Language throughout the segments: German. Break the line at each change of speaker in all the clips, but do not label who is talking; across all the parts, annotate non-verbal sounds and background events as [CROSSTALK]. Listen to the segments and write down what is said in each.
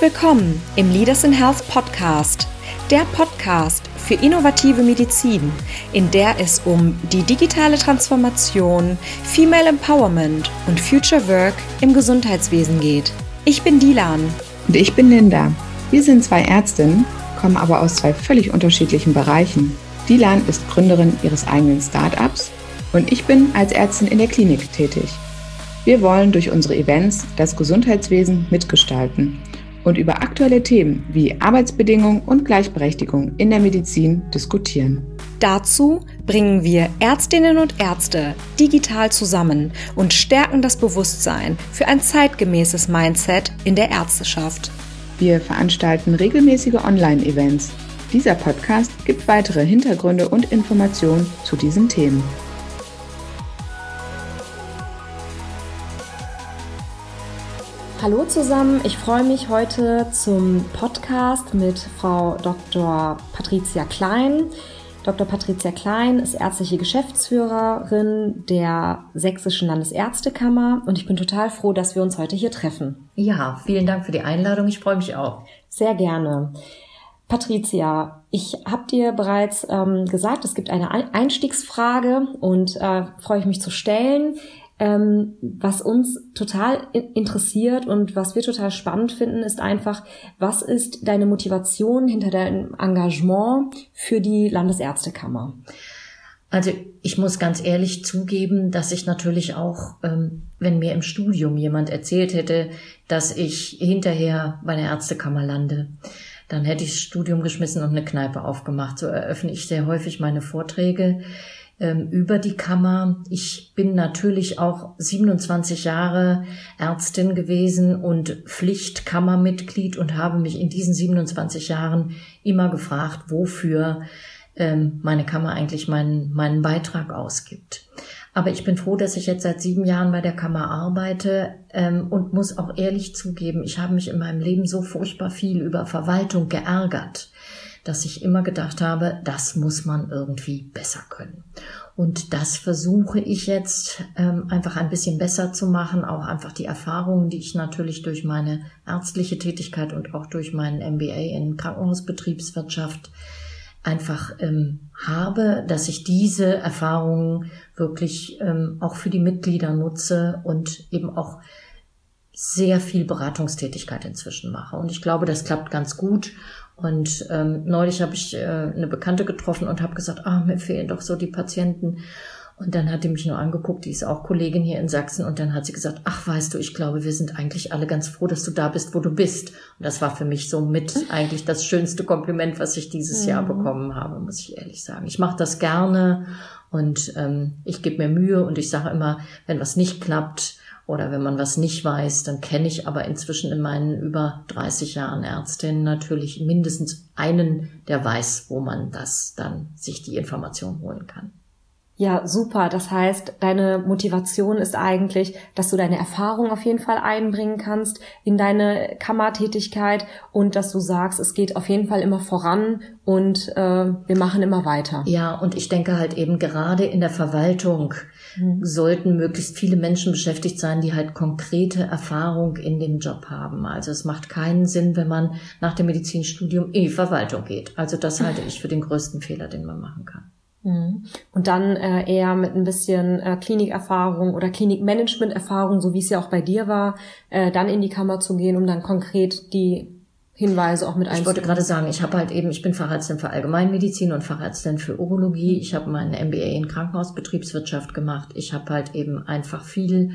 Willkommen im Leaders in Health Podcast, der Podcast für innovative Medizin, in der es um die digitale Transformation, Female Empowerment und Future Work im Gesundheitswesen geht. Ich bin Dilan.
Und ich bin Linda. Wir sind zwei Ärztinnen, kommen aber aus zwei völlig unterschiedlichen Bereichen. Dilan ist Gründerin ihres eigenen Startups und ich bin als Ärztin in der Klinik tätig. Wir wollen durch unsere Events das Gesundheitswesen mitgestalten und über aktuelle Themen wie Arbeitsbedingungen und Gleichberechtigung in der Medizin diskutieren.
Dazu bringen wir Ärztinnen und Ärzte digital zusammen und stärken das Bewusstsein für ein zeitgemäßes Mindset in der Ärzteschaft.
Wir veranstalten regelmäßige Online-Events. Dieser Podcast gibt weitere Hintergründe und Informationen zu diesen Themen.
Hallo zusammen, ich freue mich heute zum Podcast mit Frau Dr. Patricia Klein. Dr. Patricia Klein ist ärztliche Geschäftsführerin der Sächsischen Landesärztekammer und ich bin total froh, dass wir uns heute hier treffen.
Ja, vielen Dank für die Einladung. Ich freue mich auch.
Sehr gerne. Patricia, ich habe dir bereits ähm, gesagt, es gibt eine Einstiegsfrage und äh, freue ich mich zu stellen ähm, was uns total interessiert und was wir total spannend finden, ist einfach, was ist deine Motivation hinter deinem Engagement für die Landesärztekammer?
Also ich muss ganz ehrlich zugeben, dass ich natürlich auch, ähm, wenn mir im Studium jemand erzählt hätte, dass ich hinterher bei der Ärztekammer lande, dann hätte ich das Studium geschmissen und eine Kneipe aufgemacht. So eröffne ich sehr häufig meine Vorträge über die Kammer. Ich bin natürlich auch 27 Jahre Ärztin gewesen und Pflichtkammermitglied und habe mich in diesen 27 Jahren immer gefragt, wofür ähm, meine Kammer eigentlich meinen, meinen Beitrag ausgibt. Aber ich bin froh, dass ich jetzt seit sieben Jahren bei der Kammer arbeite ähm, und muss auch ehrlich zugeben, ich habe mich in meinem Leben so furchtbar viel über Verwaltung geärgert dass ich immer gedacht habe, das muss man irgendwie besser können. Und das versuche ich jetzt ähm, einfach ein bisschen besser zu machen, auch einfach die Erfahrungen, die ich natürlich durch meine ärztliche Tätigkeit und auch durch meinen MBA in Krankenhausbetriebswirtschaft einfach ähm, habe, dass ich diese Erfahrungen wirklich ähm, auch für die Mitglieder nutze und eben auch sehr viel Beratungstätigkeit inzwischen mache. Und ich glaube, das klappt ganz gut. Und ähm, neulich habe ich äh, eine Bekannte getroffen und habe gesagt, ah, mir fehlen doch so die Patienten. Und dann hat die mich nur angeguckt, die ist auch Kollegin hier in Sachsen. Und dann hat sie gesagt, ach, weißt du, ich glaube, wir sind eigentlich alle ganz froh, dass du da bist, wo du bist. Und das war für mich so mit [LAUGHS] eigentlich das schönste Kompliment, was ich dieses mhm. Jahr bekommen habe, muss ich ehrlich sagen. Ich mache das gerne und ähm, ich gebe mir Mühe und ich sage immer, wenn was nicht klappt, oder wenn man was nicht weiß, dann kenne ich aber inzwischen in meinen über 30 Jahren Ärztin natürlich mindestens einen, der weiß, wo man das dann sich die Information holen kann.
Ja, super. Das heißt, deine Motivation ist eigentlich, dass du deine Erfahrung auf jeden Fall einbringen kannst in deine Kammertätigkeit und dass du sagst, es geht auf jeden Fall immer voran und äh, wir machen immer weiter.
Ja, und ich denke halt eben gerade in der Verwaltung mhm. sollten möglichst viele Menschen beschäftigt sein, die halt konkrete Erfahrung in dem Job haben. Also es macht keinen Sinn, wenn man nach dem Medizinstudium in die Verwaltung geht. Also das halte ich für den größten Fehler, den man machen kann.
Mhm. Und dann äh, eher mit ein bisschen äh, Klinikerfahrung oder Klinikmanagement-Erfahrung, so wie es ja auch bei dir war, äh, dann in die Kammer zu gehen, um dann konkret die Hinweise auch mit
einzubauen. Ich wollte gerade sagen, ich habe halt eben, ich bin Fachärztin für Allgemeinmedizin und Fachärztin für Urologie. Ich habe meinen MBA in Krankenhausbetriebswirtschaft gemacht. Ich habe halt eben einfach viel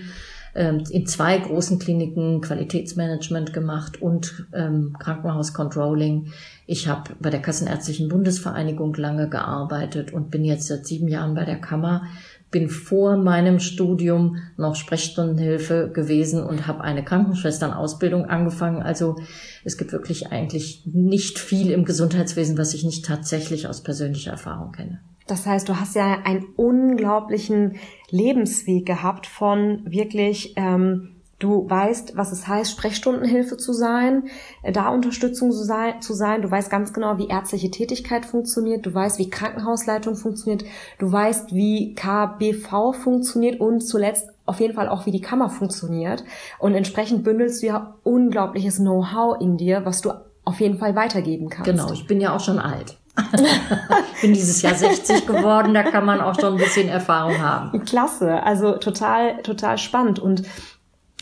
ähm, in zwei großen Kliniken Qualitätsmanagement gemacht und ähm, Krankenhauscontrolling. Ich habe bei der Kassenärztlichen Bundesvereinigung lange gearbeitet und bin jetzt seit sieben Jahren bei der Kammer bin vor meinem Studium noch Sprechstundenhilfe gewesen und habe eine Krankenschwesternausbildung angefangen. Also es gibt wirklich eigentlich nicht viel im Gesundheitswesen, was ich nicht tatsächlich aus persönlicher Erfahrung kenne.
Das heißt, du hast ja einen unglaublichen Lebensweg gehabt von wirklich ähm, Du weißt, was es heißt, Sprechstundenhilfe zu sein, äh, da Unterstützung zu sein. Du weißt ganz genau, wie ärztliche Tätigkeit funktioniert. Du weißt, wie Krankenhausleitung funktioniert. Du weißt, wie KBV funktioniert und zuletzt auf jeden Fall auch, wie die Kammer funktioniert. Und entsprechend bündelst du ja unglaubliches Know-how in dir, was du auf jeden Fall weitergeben kannst.
Genau, ich bin ja auch schon alt. [LAUGHS] ich bin dieses Jahr 60 geworden, da kann man auch schon ein bisschen Erfahrung haben.
Klasse, also total, total spannend. Und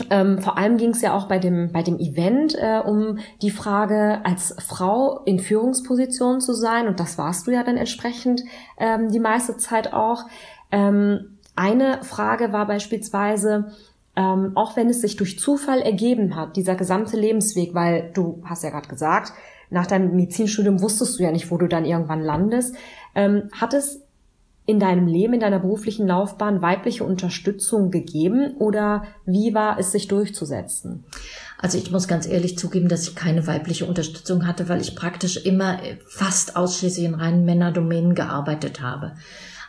ähm, vor allem ging es ja auch bei dem, bei dem Event äh, um die Frage, als Frau in Führungsposition zu sein. Und das warst du ja dann entsprechend ähm, die meiste Zeit auch. Ähm, eine Frage war beispielsweise, ähm, auch wenn es sich durch Zufall ergeben hat, dieser gesamte Lebensweg, weil du hast ja gerade gesagt, nach deinem Medizinstudium wusstest du ja nicht, wo du dann irgendwann landest. Ähm, hat es in deinem Leben, in deiner beruflichen Laufbahn weibliche Unterstützung gegeben oder wie war es, sich durchzusetzen?
Also ich muss ganz ehrlich zugeben, dass ich keine weibliche Unterstützung hatte, weil ich praktisch immer fast ausschließlich in reinen Männerdomänen gearbeitet habe.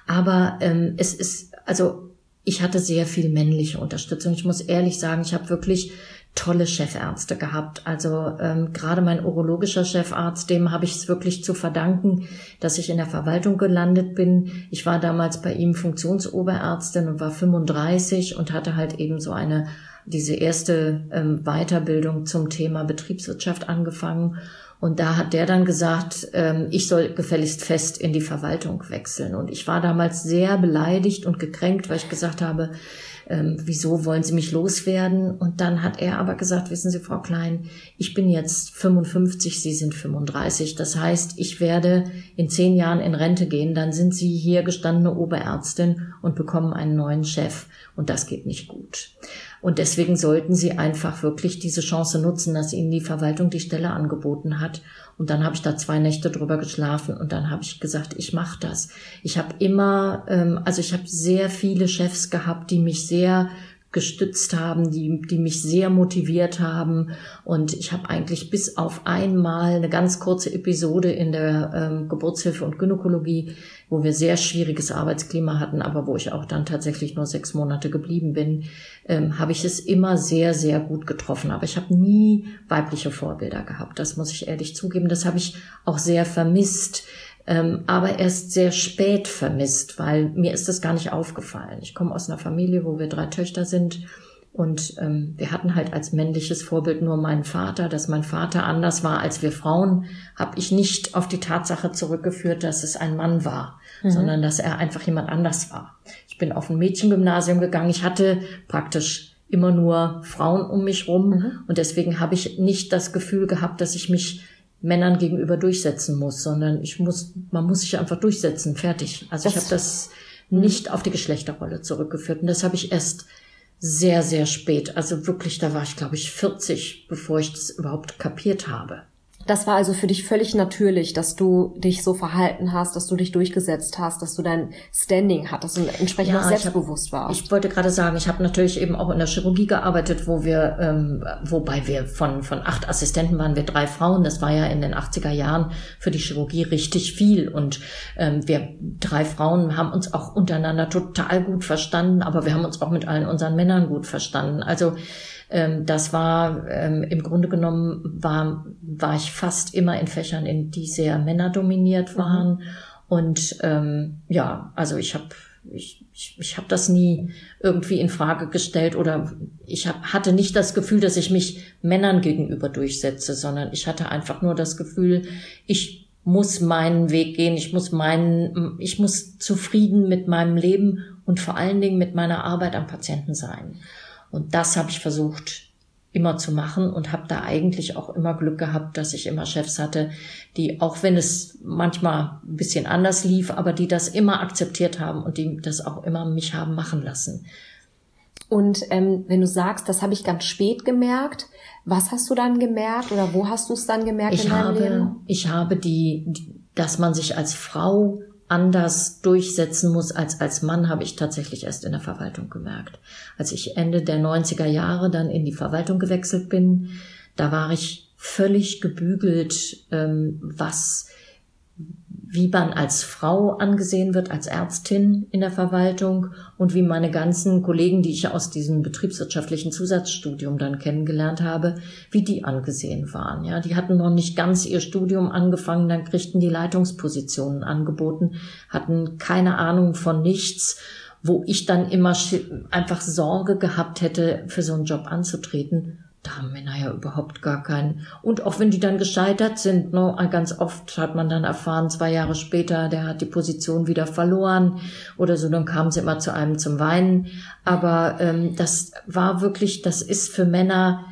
Aber ähm, es ist, also ich hatte sehr viel männliche Unterstützung. Ich muss ehrlich sagen, ich habe wirklich tolle Chefärzte gehabt. Also ähm, gerade mein urologischer Chefarzt, dem habe ich es wirklich zu verdanken, dass ich in der Verwaltung gelandet bin. Ich war damals bei ihm Funktionsoberärztin und war 35 und hatte halt eben so eine diese erste ähm, Weiterbildung zum Thema Betriebswirtschaft angefangen. Und da hat der dann gesagt, ähm, ich soll gefälligst fest in die Verwaltung wechseln. Und ich war damals sehr beleidigt und gekränkt, weil ich gesagt habe, ähm, wieso wollen Sie mich loswerden? Und dann hat er aber gesagt, wissen Sie, Frau Klein, ich bin jetzt 55, Sie sind 35. Das heißt, ich werde in zehn Jahren in Rente gehen, dann sind Sie hier gestandene Oberärztin und bekommen einen neuen Chef. Und das geht nicht gut. Und deswegen sollten Sie einfach wirklich diese Chance nutzen, dass Ihnen die Verwaltung die Stelle angeboten hat. Und dann habe ich da zwei Nächte drüber geschlafen und dann habe ich gesagt, ich mache das. Ich habe immer, ähm, also ich habe sehr viele Chefs gehabt, die mich sehr gestützt haben, die, die mich sehr motiviert haben. Und ich habe eigentlich bis auf einmal eine ganz kurze Episode in der ähm, Geburtshilfe und Gynäkologie, wo wir sehr schwieriges Arbeitsklima hatten, aber wo ich auch dann tatsächlich nur sechs Monate geblieben bin, ähm, habe ich es immer sehr, sehr gut getroffen. Aber ich habe nie weibliche Vorbilder gehabt. Das muss ich ehrlich zugeben. Das habe ich auch sehr vermisst ähm, aber erst sehr spät vermisst, weil mir ist das gar nicht aufgefallen. Ich komme aus einer Familie, wo wir drei Töchter sind und ähm, wir hatten halt als männliches Vorbild nur meinen Vater. Dass mein Vater anders war als wir Frauen, habe ich nicht auf die Tatsache zurückgeführt, dass es ein Mann war, mhm. sondern dass er einfach jemand anders war. Ich bin auf ein Mädchengymnasium gegangen. Ich hatte praktisch immer nur Frauen um mich rum mhm. und deswegen habe ich nicht das Gefühl gehabt, dass ich mich Männern gegenüber durchsetzen muss, sondern ich muss, man muss sich einfach durchsetzen, fertig. Also das ich habe das nicht auf die Geschlechterrolle zurückgeführt und das habe ich erst sehr, sehr spät, also wirklich, da war ich glaube ich 40, bevor ich das überhaupt kapiert habe.
Das war also für dich völlig natürlich, dass du dich so verhalten hast, dass du dich durchgesetzt hast, dass du dein Standing hattest und entsprechend ja, auch selbstbewusst
hab,
warst.
Ich wollte gerade sagen, ich habe natürlich eben auch in der Chirurgie gearbeitet, wo wir, ähm, wobei wir von, von acht Assistenten waren wir drei Frauen. Das war ja in den 80er Jahren für die Chirurgie richtig viel. Und ähm, wir drei Frauen haben uns auch untereinander total gut verstanden, aber wir haben uns auch mit allen unseren Männern gut verstanden. Also ähm, das war ähm, im Grunde genommen war, war ich fast immer in Fächern, in die sehr männerdominiert mhm. waren. Mhm. Und ähm, ja, also ich habe ich, ich, ich habe das nie irgendwie in Frage gestellt oder ich hab, hatte nicht das Gefühl, dass ich mich Männern gegenüber durchsetze, sondern ich hatte einfach nur das Gefühl, ich muss meinen Weg gehen, ich muss meinen, ich muss zufrieden mit meinem Leben und vor allen Dingen mit meiner Arbeit am Patienten sein. Und das habe ich versucht immer zu machen und habe da eigentlich auch immer Glück gehabt, dass ich immer Chefs hatte, die, auch wenn es manchmal ein bisschen anders lief, aber die das immer akzeptiert haben und die das auch immer mich haben machen lassen.
Und ähm, wenn du sagst, das habe ich ganz spät gemerkt, was hast du dann gemerkt oder wo hast du es dann gemerkt
ich
in
deinem
habe,
Leben? Ich habe die, dass man sich als Frau anders durchsetzen muss als als Mann, habe ich tatsächlich erst in der Verwaltung gemerkt. Als ich Ende der 90er Jahre dann in die Verwaltung gewechselt bin, da war ich völlig gebügelt, ähm, was wie man als Frau angesehen wird, als Ärztin in der Verwaltung und wie meine ganzen Kollegen, die ich aus diesem betriebswirtschaftlichen Zusatzstudium dann kennengelernt habe, wie die angesehen waren. Ja, die hatten noch nicht ganz ihr Studium angefangen, dann kriegten die Leitungspositionen angeboten, hatten keine Ahnung von nichts wo ich dann immer einfach Sorge gehabt hätte, für so einen Job anzutreten. Da haben Männer ja überhaupt gar keinen. Und auch wenn die dann gescheitert sind, ne, ganz oft hat man dann erfahren, zwei Jahre später, der hat die Position wieder verloren oder so, dann kamen sie immer zu einem zum Weinen. Aber ähm, das war wirklich, das ist für Männer,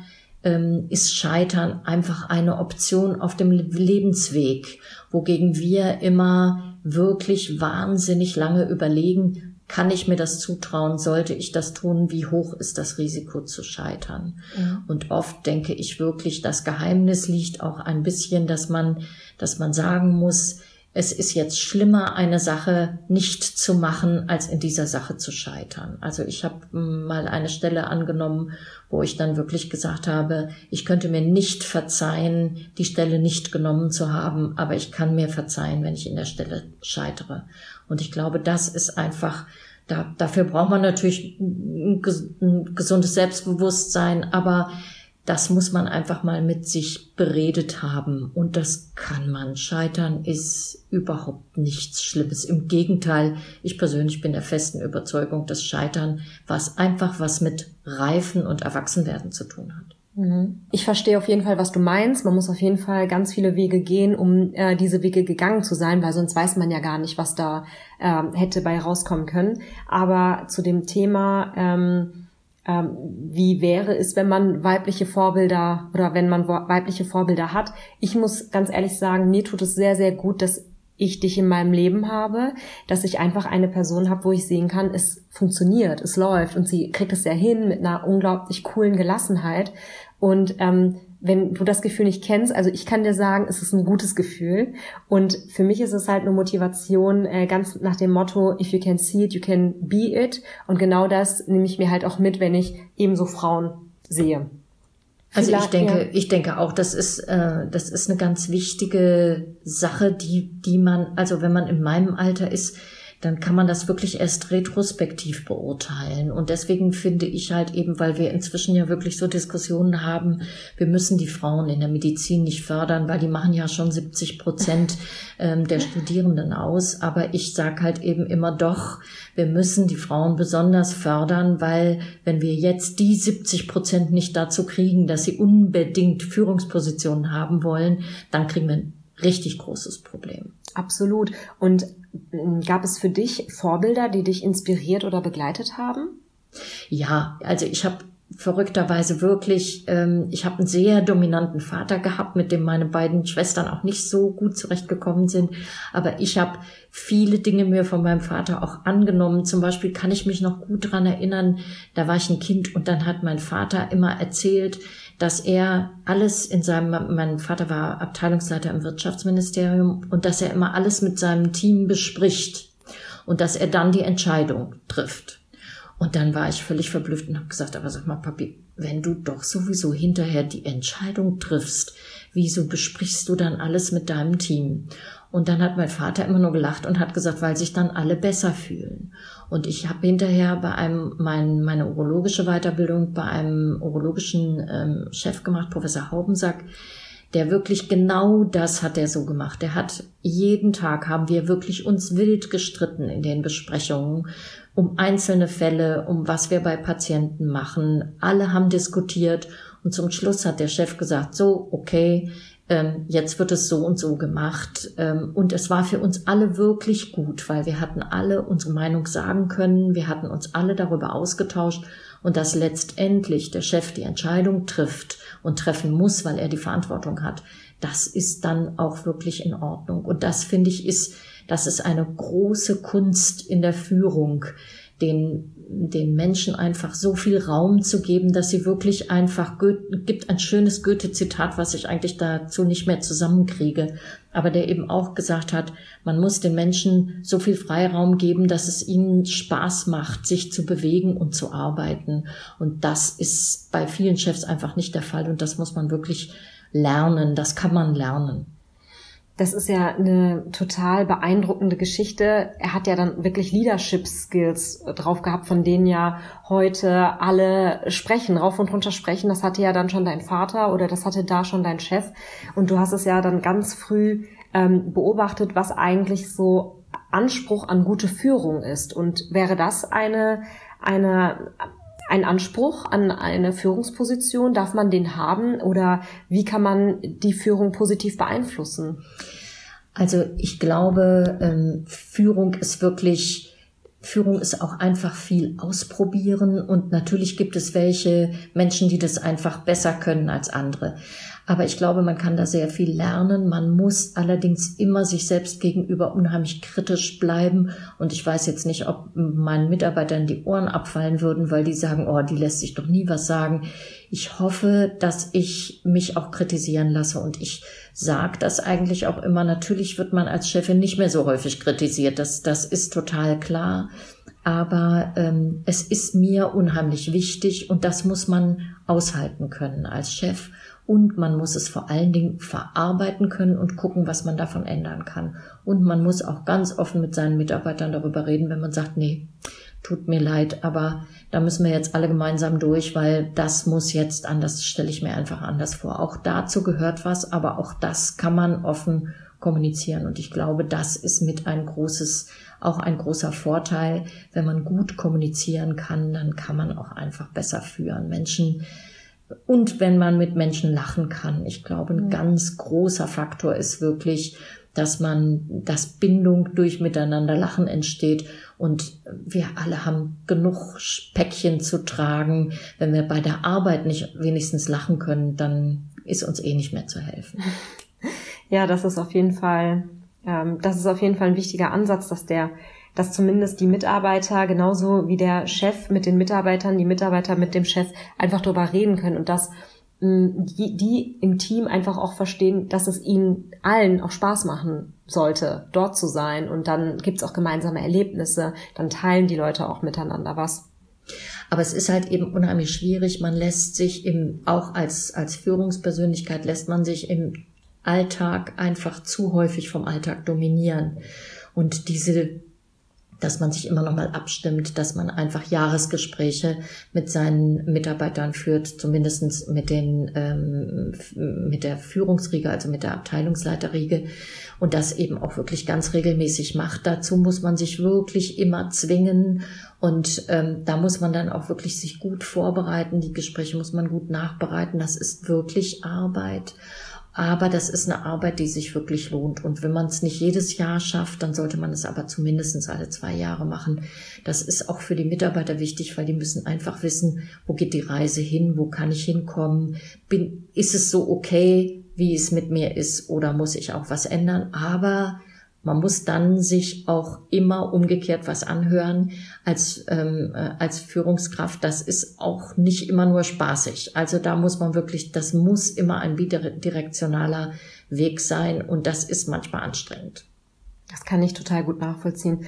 ähm, ist Scheitern einfach eine Option auf dem Lebensweg, wogegen wir immer wirklich wahnsinnig lange überlegen, kann ich mir das zutrauen? Sollte ich das tun? Wie hoch ist das Risiko zu scheitern? Mhm. Und oft denke ich wirklich, das Geheimnis liegt auch ein bisschen, dass man, dass man sagen muss, es ist jetzt schlimmer, eine Sache nicht zu machen, als in dieser Sache zu scheitern. Also ich habe mal eine Stelle angenommen, wo ich dann wirklich gesagt habe, ich könnte mir nicht verzeihen, die Stelle nicht genommen zu haben, aber ich kann mir verzeihen, wenn ich in der Stelle scheitere. Und ich glaube, das ist einfach, da, dafür braucht man natürlich ein, ein gesundes Selbstbewusstsein, aber das muss man einfach mal mit sich beredet haben. Und das kann man. Scheitern ist überhaupt nichts Schlimmes. Im Gegenteil, ich persönlich bin der festen Überzeugung, dass Scheitern was einfach was mit Reifen und Erwachsenwerden zu tun hat.
Mhm. Ich verstehe auf jeden Fall, was du meinst. Man muss auf jeden Fall ganz viele Wege gehen, um äh, diese Wege gegangen zu sein, weil sonst weiß man ja gar nicht, was da äh, hätte bei rauskommen können. Aber zu dem Thema, ähm, ähm, wie wäre es, wenn man weibliche Vorbilder oder wenn man weibliche Vorbilder hat? Ich muss ganz ehrlich sagen, mir tut es sehr, sehr gut, dass ich dich in meinem Leben habe, dass ich einfach eine Person habe, wo ich sehen kann, es funktioniert, es läuft und sie kriegt es ja hin mit einer unglaublich coolen Gelassenheit. Und ähm, wenn du das Gefühl nicht kennst, also ich kann dir sagen, es ist ein gutes Gefühl. Und für mich ist es halt eine Motivation, äh, ganz nach dem Motto, if you can see it, you can be it. Und genau das nehme ich mir halt auch mit, wenn ich ebenso Frauen sehe.
Also ich denke, ja. ich denke auch, das ist, äh, das ist eine ganz wichtige Sache, die, die man, also wenn man in meinem Alter ist, dann kann man das wirklich erst retrospektiv beurteilen. Und deswegen finde ich halt eben, weil wir inzwischen ja wirklich so Diskussionen haben, wir müssen die Frauen in der Medizin nicht fördern, weil die machen ja schon 70 Prozent [LAUGHS] ähm, der Studierenden aus. Aber ich sage halt eben immer doch, wir müssen die Frauen besonders fördern, weil wenn wir jetzt die 70 Prozent nicht dazu kriegen, dass sie unbedingt Führungspositionen haben wollen, dann kriegen wir ein richtig großes Problem.
Absolut. Und gab es für dich Vorbilder, die dich inspiriert oder begleitet haben?
Ja, also ich habe verrückterweise wirklich, ähm, ich habe einen sehr dominanten Vater gehabt, mit dem meine beiden Schwestern auch nicht so gut zurechtgekommen sind. Aber ich habe viele Dinge mir von meinem Vater auch angenommen. Zum Beispiel kann ich mich noch gut dran erinnern, da war ich ein Kind und dann hat mein Vater immer erzählt, dass er alles in seinem, mein Vater war Abteilungsleiter im Wirtschaftsministerium und dass er immer alles mit seinem Team bespricht und dass er dann die Entscheidung trifft. Und dann war ich völlig verblüfft und habe gesagt, aber sag mal, Papi, wenn du doch sowieso hinterher die Entscheidung triffst, wieso besprichst du dann alles mit deinem Team? Und dann hat mein Vater immer nur gelacht und hat gesagt, weil sich dann alle besser fühlen. Und ich habe hinterher bei einem, mein, meine urologische Weiterbildung bei einem urologischen ähm, Chef gemacht, Professor Haubensack, der wirklich genau das hat er so gemacht. Der hat jeden Tag haben wir wirklich uns wild gestritten in den Besprechungen um einzelne Fälle, um was wir bei Patienten machen. Alle haben diskutiert und zum Schluss hat der Chef gesagt, so, okay, ähm, jetzt wird es so und so gemacht. Ähm, und es war für uns alle wirklich gut, weil wir hatten alle unsere Meinung sagen können, wir hatten uns alle darüber ausgetauscht und dass letztendlich der Chef die Entscheidung trifft und treffen muss, weil er die Verantwortung hat, das ist dann auch wirklich in Ordnung. Und das finde ich ist, das ist eine große Kunst in der Führung, den den Menschen einfach so viel Raum zu geben, dass sie wirklich einfach Goethe, gibt ein schönes Goethe-Zitat, was ich eigentlich dazu nicht mehr zusammenkriege, aber der eben auch gesagt hat, man muss den Menschen so viel Freiraum geben, dass es ihnen Spaß macht, sich zu bewegen und zu arbeiten. Und das ist bei vielen Chefs einfach nicht der Fall und das muss man wirklich lernen, das kann man lernen.
Das ist ja eine total beeindruckende Geschichte. Er hat ja dann wirklich Leadership Skills drauf gehabt, von denen ja heute alle sprechen, rauf und runter sprechen. Das hatte ja dann schon dein Vater oder das hatte da schon dein Chef. Und du hast es ja dann ganz früh ähm, beobachtet, was eigentlich so Anspruch an gute Führung ist. Und wäre das eine, eine, ein Anspruch an eine Führungsposition? Darf man den haben oder wie kann man die Führung positiv beeinflussen?
Also ich glaube, ähm, Führung ist wirklich Führung ist auch einfach viel ausprobieren und natürlich gibt es welche Menschen, die das einfach besser können als andere. Aber ich glaube, man kann da sehr viel lernen. Man muss allerdings immer sich selbst gegenüber unheimlich kritisch bleiben. Und ich weiß jetzt nicht, ob meinen Mitarbeitern die Ohren abfallen würden, weil die sagen, oh, die lässt sich doch nie was sagen. Ich hoffe, dass ich mich auch kritisieren lasse und ich sage das eigentlich auch immer. Natürlich wird man als Chefin nicht mehr so häufig kritisiert. Das, das ist total klar. Aber ähm, es ist mir unheimlich wichtig und das muss man aushalten können als Chef und man muss es vor allen Dingen verarbeiten können und gucken, was man davon ändern kann. Und man muss auch ganz offen mit seinen Mitarbeitern darüber reden, wenn man sagt, nee, tut mir leid, aber da müssen wir jetzt alle gemeinsam durch, weil das muss jetzt anders, stelle ich mir einfach anders vor. Auch dazu gehört was, aber auch das kann man offen kommunizieren. Und ich glaube, das ist mit ein großes, auch ein großer Vorteil. Wenn man gut kommunizieren kann, dann kann man auch einfach besser führen. Menschen und wenn man mit Menschen lachen kann. Ich glaube, ein mhm. ganz großer Faktor ist wirklich, dass man, dass Bindung durch Miteinander lachen entsteht. Und wir alle haben genug Päckchen zu tragen. Wenn wir bei der Arbeit nicht wenigstens lachen können, dann ist uns eh nicht mehr zu helfen. [LAUGHS]
Ja, das ist auf jeden Fall, ähm, das ist auf jeden Fall ein wichtiger Ansatz, dass der dass zumindest die Mitarbeiter genauso wie der Chef mit den Mitarbeitern, die Mitarbeiter mit dem Chef einfach darüber reden können und dass mm, die, die im Team einfach auch verstehen, dass es ihnen allen auch Spaß machen sollte, dort zu sein. Und dann gibt's auch gemeinsame Erlebnisse, dann teilen die Leute auch miteinander was.
Aber es ist halt eben unheimlich schwierig. Man lässt sich im, auch als, als Führungspersönlichkeit lässt man sich im Alltag einfach zu häufig vom Alltag dominieren. Und diese dass man sich immer noch mal abstimmt, dass man einfach Jahresgespräche mit seinen Mitarbeitern führt, zumindestens mit den ähm, mit der Führungsriege, also mit der Abteilungsleiterriege und das eben auch wirklich ganz regelmäßig macht. Dazu muss man sich wirklich immer zwingen und ähm, da muss man dann auch wirklich sich gut vorbereiten. Die Gespräche muss man gut nachbereiten. Das ist wirklich Arbeit. Aber das ist eine Arbeit, die sich wirklich lohnt. Und wenn man es nicht jedes Jahr schafft, dann sollte man es aber zumindest alle zwei Jahre machen. Das ist auch für die Mitarbeiter wichtig, weil die müssen einfach wissen, wo geht die Reise hin, wo kann ich hinkommen, bin, ist es so okay, wie es mit mir ist, oder muss ich auch was ändern? Aber man muss dann sich auch immer umgekehrt was anhören als, ähm, äh, als Führungskraft. Das ist auch nicht immer nur spaßig. Also da muss man wirklich, das muss immer ein bidirektionaler Weg sein und das ist manchmal anstrengend.
Das kann ich total gut nachvollziehen.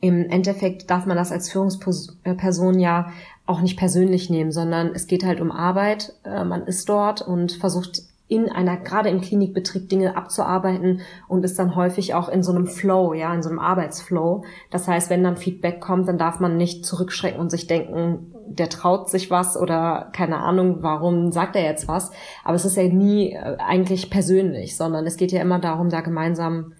Im Endeffekt darf man das als Führungsperson ja auch nicht persönlich nehmen, sondern es geht halt um Arbeit. Äh, man ist dort und versucht in einer, gerade im Klinikbetrieb Dinge abzuarbeiten und ist dann häufig auch in so einem Flow, ja, in so einem Arbeitsflow. Das heißt, wenn dann Feedback kommt, dann darf man nicht zurückschrecken und sich denken, der traut sich was oder keine Ahnung, warum sagt er jetzt was. Aber es ist ja nie äh, eigentlich persönlich, sondern es geht ja immer darum, da gemeinsam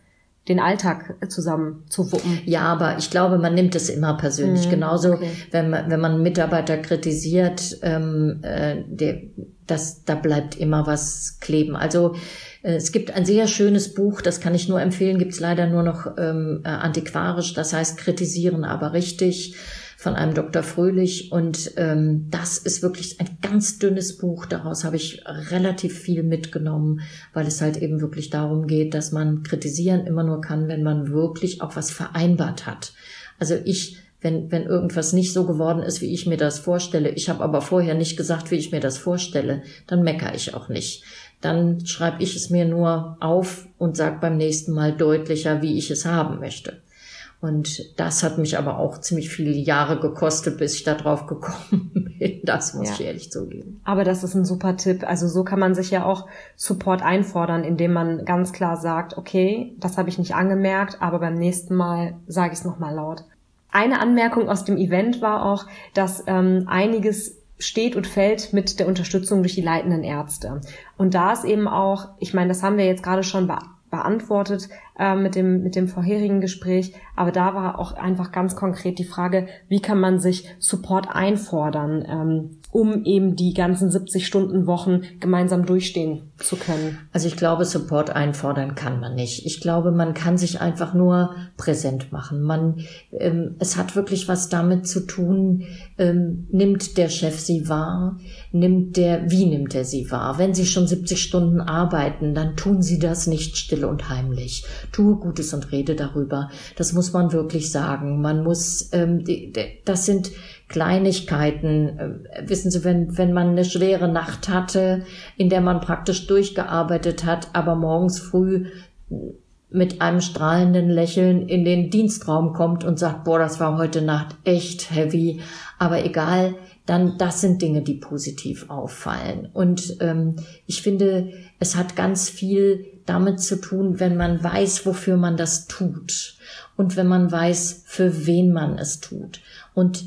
den Alltag zusammen zu wuppen.
Ja, aber ich glaube, man nimmt es immer persönlich. Mhm, Genauso, okay. wenn man, wenn man Mitarbeiter kritisiert, ähm, äh, der, das, da bleibt immer was kleben. Also äh, es gibt ein sehr schönes Buch, das kann ich nur empfehlen, gibt's leider nur noch ähm, äh, antiquarisch, das heißt Kritisieren aber richtig von einem Dr. Fröhlich. Und ähm, das ist wirklich ein ganz dünnes Buch. Daraus habe ich relativ viel mitgenommen, weil es halt eben wirklich darum geht, dass man kritisieren immer nur kann, wenn man wirklich auch was vereinbart hat. Also ich wenn, wenn irgendwas nicht so geworden ist, wie ich mir das vorstelle, ich habe aber vorher nicht gesagt, wie ich mir das vorstelle, dann meckere ich auch nicht. Dann schreibe ich es mir nur auf und sage beim nächsten Mal deutlicher, wie ich es haben möchte. Und das hat mich aber auch ziemlich viele Jahre gekostet, bis ich da drauf gekommen [LAUGHS] bin. Das muss ja. ich ehrlich zugeben.
Aber das ist ein super Tipp. Also so kann man sich ja auch Support einfordern, indem man ganz klar sagt, okay, das habe ich nicht angemerkt, aber beim nächsten Mal sage ich es nochmal laut. Eine Anmerkung aus dem Event war auch, dass ähm, einiges steht und fällt mit der Unterstützung durch die leitenden Ärzte. Und da ist eben auch, ich meine, das haben wir jetzt gerade schon beantwortet äh, mit dem mit dem vorherigen Gespräch, aber da war auch einfach ganz konkret die Frage, wie kann man sich Support einfordern, ähm, um eben die ganzen 70 Stunden Wochen gemeinsam durchstehen zu können.
Also ich glaube, Support einfordern kann man nicht. Ich glaube, man kann sich einfach nur präsent machen. Man ähm, es hat wirklich was damit zu tun, ähm, nimmt der Chef sie wahr, nimmt der wie nimmt er sie wahr? Wenn sie schon 70 Stunden arbeiten, dann tun sie das nicht still und heimlich. Tue Gutes und rede darüber. Das muss man wirklich sagen. Man muss, ähm, die, die, das sind Kleinigkeiten. Äh, wissen Sie, wenn, wenn man eine schwere Nacht hatte, in der man praktisch durchgearbeitet hat, aber morgens früh mit einem strahlenden Lächeln in den Dienstraum kommt und sagt, boah, das war heute Nacht echt heavy, aber egal, dann das sind Dinge, die positiv auffallen. Und ähm, ich finde, es hat ganz viel damit zu tun, wenn man weiß, wofür man das tut und wenn man weiß, für wen man es tut. Und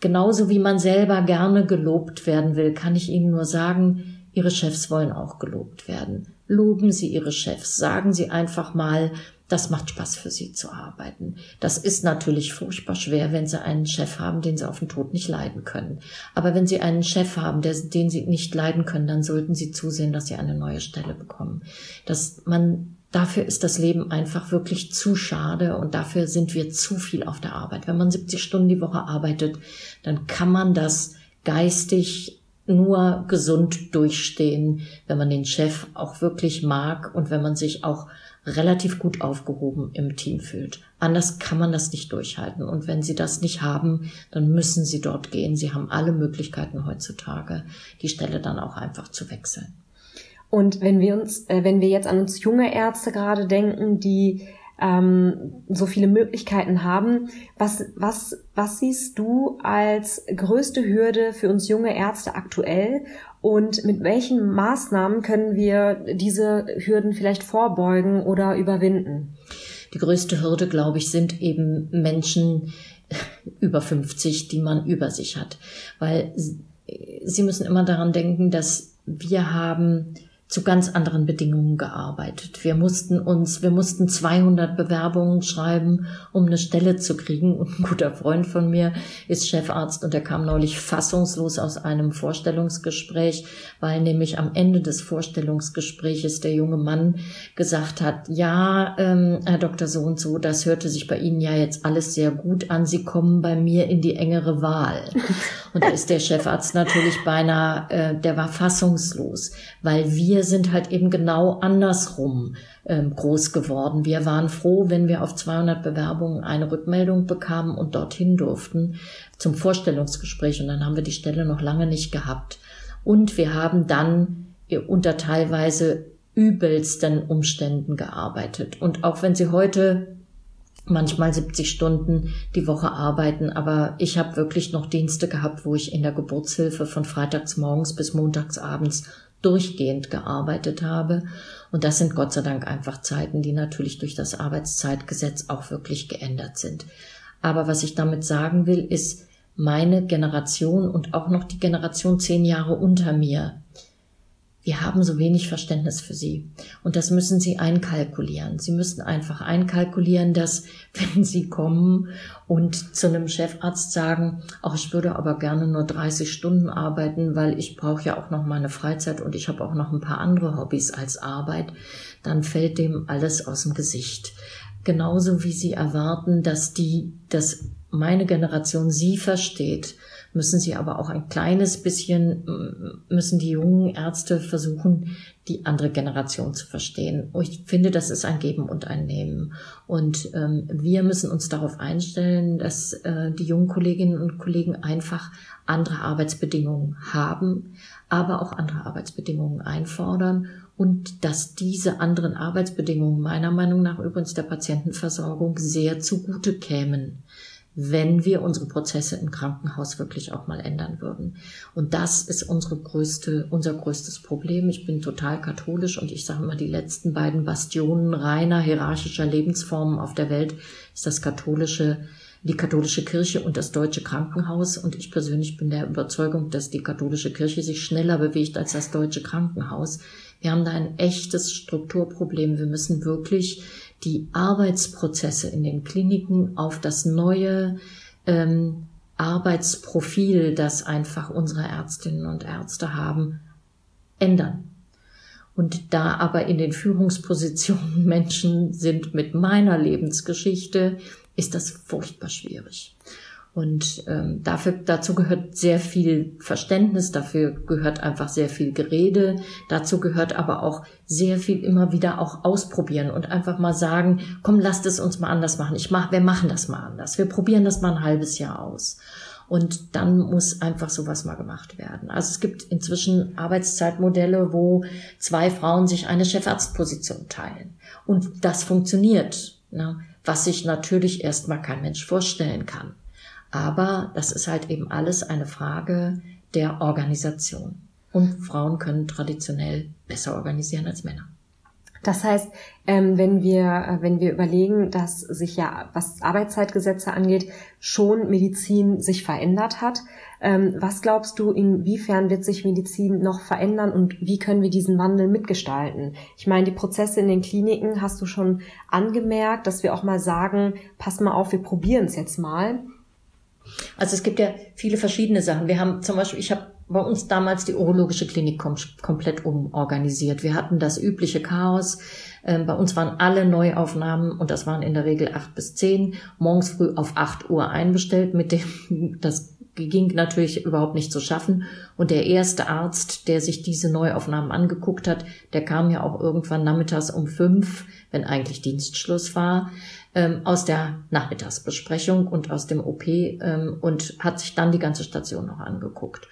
genauso wie man selber gerne gelobt werden will, kann ich Ihnen nur sagen, Ihre Chefs wollen auch gelobt werden. Loben Sie Ihre Chefs. Sagen Sie einfach mal, das macht Spaß für sie zu arbeiten. Das ist natürlich furchtbar schwer, wenn sie einen Chef haben, den sie auf den Tod nicht leiden können. Aber wenn sie einen Chef haben, der, den sie nicht leiden können, dann sollten sie zusehen, dass sie eine neue Stelle bekommen. Dass man Dafür ist das Leben einfach wirklich zu schade und dafür sind wir zu viel auf der Arbeit. Wenn man 70 Stunden die Woche arbeitet, dann kann man das geistig nur gesund durchstehen, wenn man den Chef auch wirklich mag und wenn man sich auch relativ gut aufgehoben im Team fühlt. Anders kann man das nicht durchhalten. Und wenn Sie das nicht haben, dann müssen Sie dort gehen. Sie haben alle Möglichkeiten heutzutage, die Stelle dann auch einfach zu wechseln.
Und wenn wir uns, äh, wenn wir jetzt an uns junge Ärzte gerade denken, die ähm, so viele Möglichkeiten haben. Was, was, was siehst du als größte Hürde für uns junge Ärzte aktuell und mit welchen Maßnahmen können wir diese Hürden vielleicht vorbeugen oder überwinden?
Die größte Hürde, glaube ich, sind eben Menschen über 50, die man über sich hat. Weil sie müssen immer daran denken, dass wir haben zu ganz anderen Bedingungen gearbeitet. Wir mussten uns, wir mussten 200 Bewerbungen schreiben, um eine Stelle zu kriegen. Und ein guter Freund von mir ist Chefarzt und er kam neulich fassungslos aus einem Vorstellungsgespräch, weil nämlich am Ende des Vorstellungsgespräches der junge Mann gesagt hat, ja, ähm, Herr Dr. So und so, das hörte sich bei Ihnen ja jetzt alles sehr gut an. Sie kommen bei mir in die engere Wahl. Und da ist der Chefarzt natürlich beinahe, äh, der war fassungslos, weil wir sind halt eben genau andersrum ähm, groß geworden. Wir waren froh, wenn wir auf 200 Bewerbungen eine Rückmeldung bekamen und dorthin durften zum Vorstellungsgespräch. Und dann haben wir die Stelle noch lange nicht gehabt. Und wir haben dann äh, unter teilweise übelsten Umständen gearbeitet. Und auch wenn Sie heute manchmal 70 Stunden die Woche arbeiten, aber ich habe wirklich noch Dienste gehabt, wo ich in der Geburtshilfe von freitags morgens bis montags abends durchgehend gearbeitet habe. Und das sind Gott sei Dank einfach Zeiten, die natürlich durch das Arbeitszeitgesetz auch wirklich geändert sind. Aber was ich damit sagen will, ist, meine Generation und auch noch die Generation zehn Jahre unter mir, wir haben so wenig Verständnis für sie. Und das müssen sie einkalkulieren. Sie müssen einfach einkalkulieren, dass [LAUGHS] wenn sie kommen und zu einem Chefarzt sagen, auch ich würde aber gerne nur 30 Stunden arbeiten, weil ich brauche ja auch noch meine Freizeit und ich habe auch noch ein paar andere Hobbys als Arbeit, dann fällt dem alles aus dem Gesicht. Genauso wie sie erwarten, dass die, dass meine Generation sie versteht müssen sie aber auch ein kleines bisschen, müssen die jungen Ärzte versuchen, die andere Generation zu verstehen. Ich finde, das ist ein Geben und ein Nehmen. Und ähm, wir müssen uns darauf einstellen, dass äh, die jungen Kolleginnen und Kollegen einfach andere Arbeitsbedingungen haben, aber auch andere Arbeitsbedingungen einfordern und dass diese anderen Arbeitsbedingungen meiner Meinung nach übrigens der Patientenversorgung sehr zugute kämen wenn wir unsere Prozesse im Krankenhaus wirklich auch mal ändern würden. Und das ist unsere größte, unser größtes Problem. Ich bin total katholisch und ich sage mal, die letzten beiden Bastionen reiner hierarchischer Lebensformen auf der Welt ist das katholische, die katholische Kirche und das deutsche Krankenhaus. Und ich persönlich bin der Überzeugung, dass die katholische Kirche sich schneller bewegt als das deutsche Krankenhaus. Wir haben da ein echtes Strukturproblem. Wir müssen wirklich die Arbeitsprozesse in den Kliniken auf das neue ähm, Arbeitsprofil, das einfach unsere Ärztinnen und Ärzte haben, ändern. Und da aber in den Führungspositionen [LAUGHS] Menschen sind mit meiner Lebensgeschichte, ist das furchtbar schwierig. Und ähm, dafür, dazu gehört sehr viel Verständnis, dafür gehört einfach sehr viel Gerede, dazu gehört aber auch sehr viel immer wieder auch ausprobieren und einfach mal sagen, komm, lasst es uns mal anders machen. Ich mach, wir machen das mal anders. Wir probieren das mal ein halbes Jahr aus. Und dann muss einfach sowas mal gemacht werden. Also es gibt inzwischen Arbeitszeitmodelle, wo zwei Frauen sich eine Chefarztposition teilen. Und das funktioniert, ne? was sich natürlich erstmal kein Mensch vorstellen kann. Aber das ist halt eben alles eine Frage der Organisation. Und Frauen können traditionell besser organisieren als Männer.
Das heißt, ähm, wenn wir, äh, wenn wir überlegen, dass sich ja, was Arbeitszeitgesetze angeht, schon Medizin sich verändert hat, ähm, was glaubst du, inwiefern wird sich Medizin noch verändern und wie können wir diesen Wandel mitgestalten? Ich meine, die Prozesse in den Kliniken hast du schon angemerkt, dass wir auch mal sagen, pass mal auf, wir probieren es jetzt mal.
Also es gibt ja viele verschiedene Sachen. Wir haben zum Beispiel, ich habe bei uns damals die urologische Klinik kom komplett umorganisiert. Wir hatten das übliche Chaos. Ähm, bei uns waren alle Neuaufnahmen, und das waren in der Regel acht bis zehn, morgens früh auf acht Uhr einbestellt, mit dem, [LAUGHS] das ging natürlich überhaupt nicht zu schaffen. Und der erste Arzt, der sich diese Neuaufnahmen angeguckt hat, der kam ja auch irgendwann nachmittags um fünf, wenn eigentlich Dienstschluss war ähm, aus der Nachmittagsbesprechung und aus dem OP ähm, und hat sich dann die ganze Station noch angeguckt.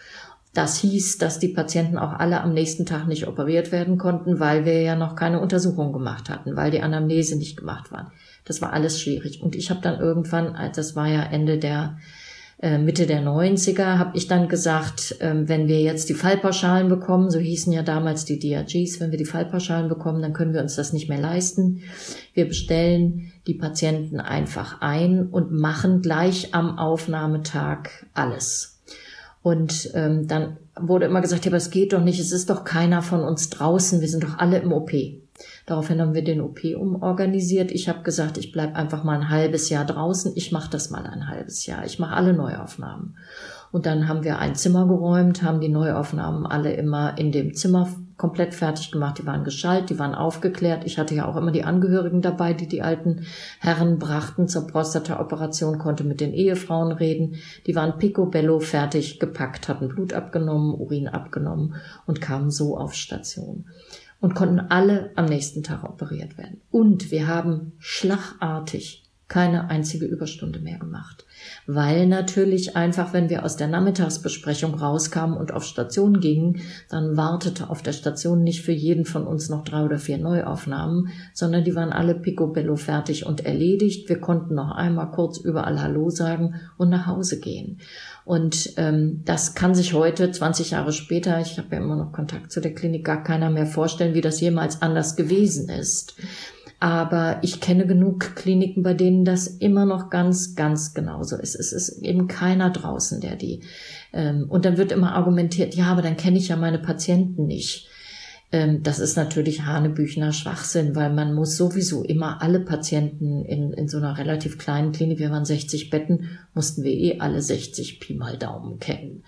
Das hieß, dass die Patienten auch alle am nächsten Tag nicht operiert werden konnten, weil wir ja noch keine Untersuchung gemacht hatten, weil die Anamnese nicht gemacht war. Das war alles schwierig. Und ich habe dann irgendwann, das war ja Ende der Mitte der 90er, habe ich dann gesagt, ähm, wenn wir jetzt die Fallpauschalen bekommen, so hießen ja damals die DRGs, wenn wir die Fallpauschalen bekommen, dann können wir uns das nicht mehr leisten. Wir bestellen die Patienten einfach ein und machen gleich am Aufnahmetag alles. Und ähm, dann wurde immer gesagt, ja, aber es geht doch nicht, es ist doch keiner von uns draußen, wir sind doch alle im OP. Daraufhin haben wir den OP umorganisiert. Ich habe gesagt, ich bleib einfach mal ein halbes Jahr draußen. Ich mache das mal ein halbes Jahr. Ich mache alle Neuaufnahmen. Und dann haben wir ein Zimmer geräumt, haben die Neuaufnahmen alle immer in dem Zimmer komplett fertig gemacht. Die waren geschaltet, die waren aufgeklärt. Ich hatte ja auch immer die Angehörigen dabei, die die alten Herren brachten zur Prostata-Operation, konnte mit den Ehefrauen reden. Die waren picobello fertig gepackt, hatten Blut abgenommen, Urin abgenommen und kamen so auf Station und konnten alle am nächsten Tag operiert werden. Und wir haben schlagartig keine einzige Überstunde mehr gemacht. Weil natürlich einfach, wenn wir aus der Nachmittagsbesprechung rauskamen und auf Station gingen, dann wartete auf der Station nicht für jeden von uns noch drei oder vier Neuaufnahmen, sondern die waren alle picobello fertig und erledigt. Wir konnten noch einmal kurz überall Hallo sagen und nach Hause gehen. Und ähm, das kann sich heute, 20 Jahre später, ich habe ja immer noch Kontakt zu der Klinik, gar keiner mehr vorstellen, wie das jemals anders gewesen ist. Aber ich kenne genug Kliniken, bei denen das immer noch ganz, ganz genauso ist. Es ist eben keiner draußen, der die. Ähm, und dann wird immer argumentiert, ja, aber dann kenne ich ja meine Patienten nicht. Ähm, das ist natürlich Hanebüchner Schwachsinn, weil man muss sowieso immer alle Patienten in, in so einer relativ kleinen Klinik, wir waren 60 Betten, mussten wir eh alle 60 Pi mal Daumen kennen.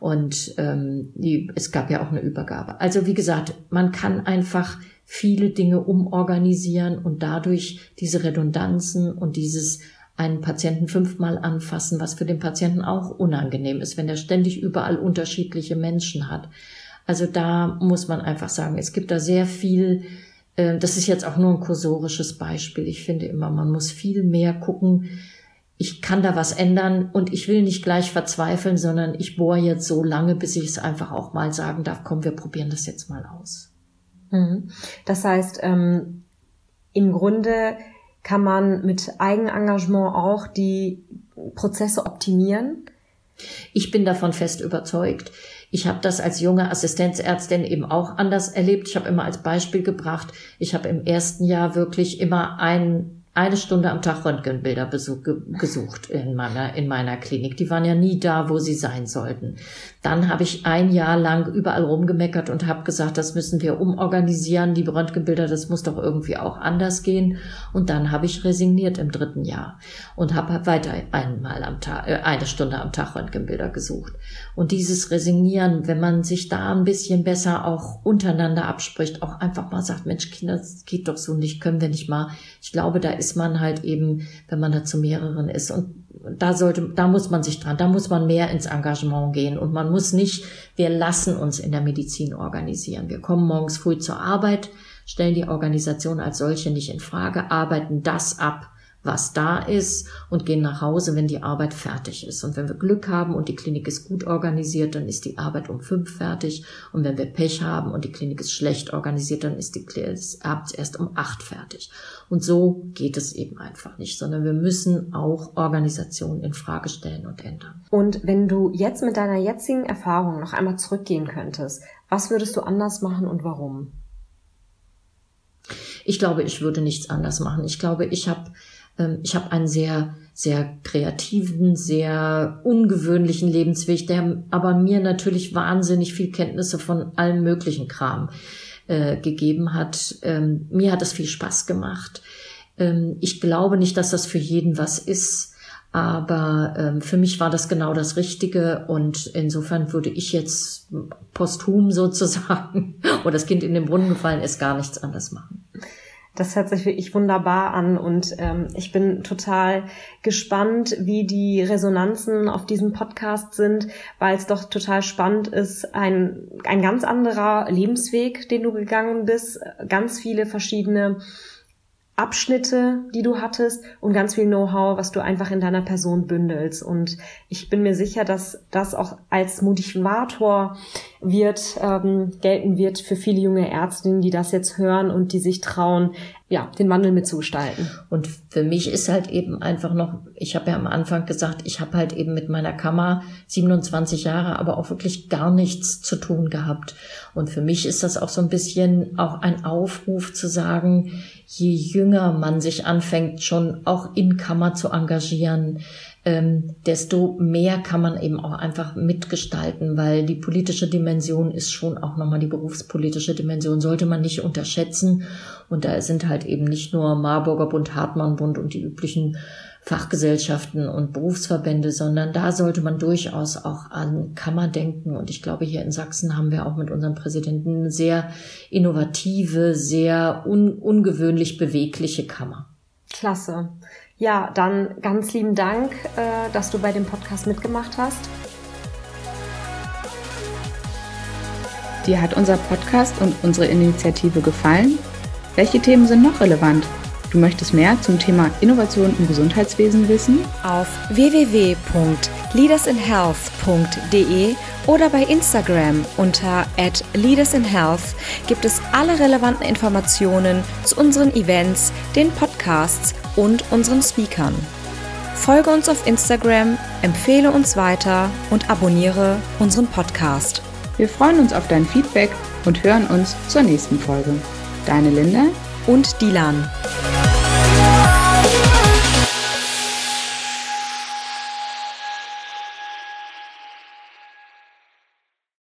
Und ähm, die, es gab ja auch eine Übergabe. Also wie gesagt, man kann einfach viele Dinge umorganisieren und dadurch diese Redundanzen und dieses einen Patienten fünfmal anfassen, was für den Patienten auch unangenehm ist, wenn er ständig überall unterschiedliche Menschen hat. Also da muss man einfach sagen, es gibt da sehr viel, äh, das ist jetzt auch nur ein kursorisches Beispiel. Ich finde immer, man muss viel mehr gucken, ich kann da was ändern und ich will nicht gleich verzweifeln, sondern ich bohre jetzt so lange, bis ich es einfach auch mal sagen darf, komm, wir probieren das jetzt mal aus.
Mhm. Das heißt, ähm, im Grunde kann man mit Eigenengagement auch die Prozesse optimieren.
Ich bin davon fest überzeugt. Ich habe das als junge Assistenzärztin eben auch anders erlebt. Ich habe immer als Beispiel gebracht, ich habe im ersten Jahr wirklich immer einen eine Stunde am Tag Röntgenbilder gesucht in meiner, in meiner Klinik. Die waren ja nie da, wo sie sein sollten. Dann habe ich ein Jahr lang überall rumgemeckert und habe gesagt, das müssen wir umorganisieren, die Röntgenbilder, das muss doch irgendwie auch anders gehen. Und dann habe ich resigniert im dritten Jahr und habe weiter einmal am Tag, äh, eine Stunde am Tag Röntgenbilder gesucht. Und dieses Resignieren, wenn man sich da ein bisschen besser auch untereinander abspricht, auch einfach mal sagt, Mensch, Kinder, das geht doch so nicht, können wir nicht mal. Ich glaube, da ist man halt eben, wenn man da zu mehreren ist. Und da sollte, da muss man sich dran, da muss man mehr ins Engagement gehen. Und man muss nicht, wir lassen uns in der Medizin organisieren. Wir kommen morgens früh zur Arbeit, stellen die Organisation als solche nicht in Frage, arbeiten das ab, was da ist und gehen nach Hause, wenn die Arbeit fertig ist. Und wenn wir Glück haben und die Klinik ist gut organisiert, dann ist die Arbeit um fünf fertig. Und wenn wir Pech haben und die Klinik ist schlecht organisiert, dann ist die Klinik abends erst um acht fertig. Und so geht es eben einfach nicht, sondern wir müssen auch Organisationen in Frage stellen und ändern.
Und wenn du jetzt mit deiner jetzigen Erfahrung noch einmal zurückgehen könntest, was würdest du anders machen und warum?
Ich glaube, ich würde nichts anders machen. Ich glaube, ich habe ich habe einen sehr, sehr kreativen, sehr ungewöhnlichen Lebensweg, der aber mir natürlich wahnsinnig viel Kenntnisse von allem möglichen Kram äh, gegeben hat. Ähm, mir hat es viel Spaß gemacht. Ähm, ich glaube nicht, dass das für jeden was ist. Aber ähm, für mich war das genau das Richtige und insofern würde ich jetzt posthum [LAUGHS] sozusagen, wo das Kind in den Brunnen gefallen ist, gar nichts anders machen.
Das hört sich wirklich wunderbar an und ähm, ich bin total gespannt, wie die Resonanzen auf diesem Podcast sind, weil es doch total spannend ist, ein, ein ganz anderer Lebensweg, den du gegangen bist, ganz viele verschiedene Abschnitte, die du hattest und ganz viel Know-how, was du einfach in deiner Person bündelst. Und ich bin mir sicher, dass das auch als Motivator wird, ähm, gelten wird für viele junge Ärztinnen, die das jetzt hören und die sich trauen, ja, den Wandel mitzugestalten.
Und für mich ist halt eben einfach noch, ich habe ja am Anfang gesagt, ich habe halt eben mit meiner Kammer 27 Jahre, aber auch wirklich gar nichts zu tun gehabt. Und für mich ist das auch so ein bisschen auch ein Aufruf zu sagen, je jünger man sich anfängt, schon auch in Kammer zu engagieren, ähm, desto mehr kann man eben auch einfach mitgestalten, weil die politische Dimension ist schon auch nochmal die berufspolitische Dimension, sollte man nicht unterschätzen. Und da sind halt eben nicht nur Marburger Bund, Hartmann Bund und die üblichen Fachgesellschaften und Berufsverbände, sondern da sollte man durchaus auch an Kammer denken. Und ich glaube, hier in Sachsen haben wir auch mit unserem Präsidenten eine sehr innovative, sehr un ungewöhnlich bewegliche Kammer.
Klasse. Ja, dann ganz lieben Dank, äh, dass du bei dem Podcast mitgemacht hast.
Dir hat unser Podcast und unsere Initiative gefallen? Welche Themen sind noch relevant? Du möchtest mehr zum Thema Innovation im Gesundheitswesen wissen?
Auf www.leadersinhealth.de oder bei Instagram unter @leadersinhealth gibt es alle relevanten Informationen zu unseren Events, den Podcasts und unseren Speakern. Folge uns auf Instagram, empfehle uns weiter und abonniere unseren Podcast.
Wir freuen uns auf dein Feedback und hören uns zur nächsten Folge. Deine Linda
und Dilan.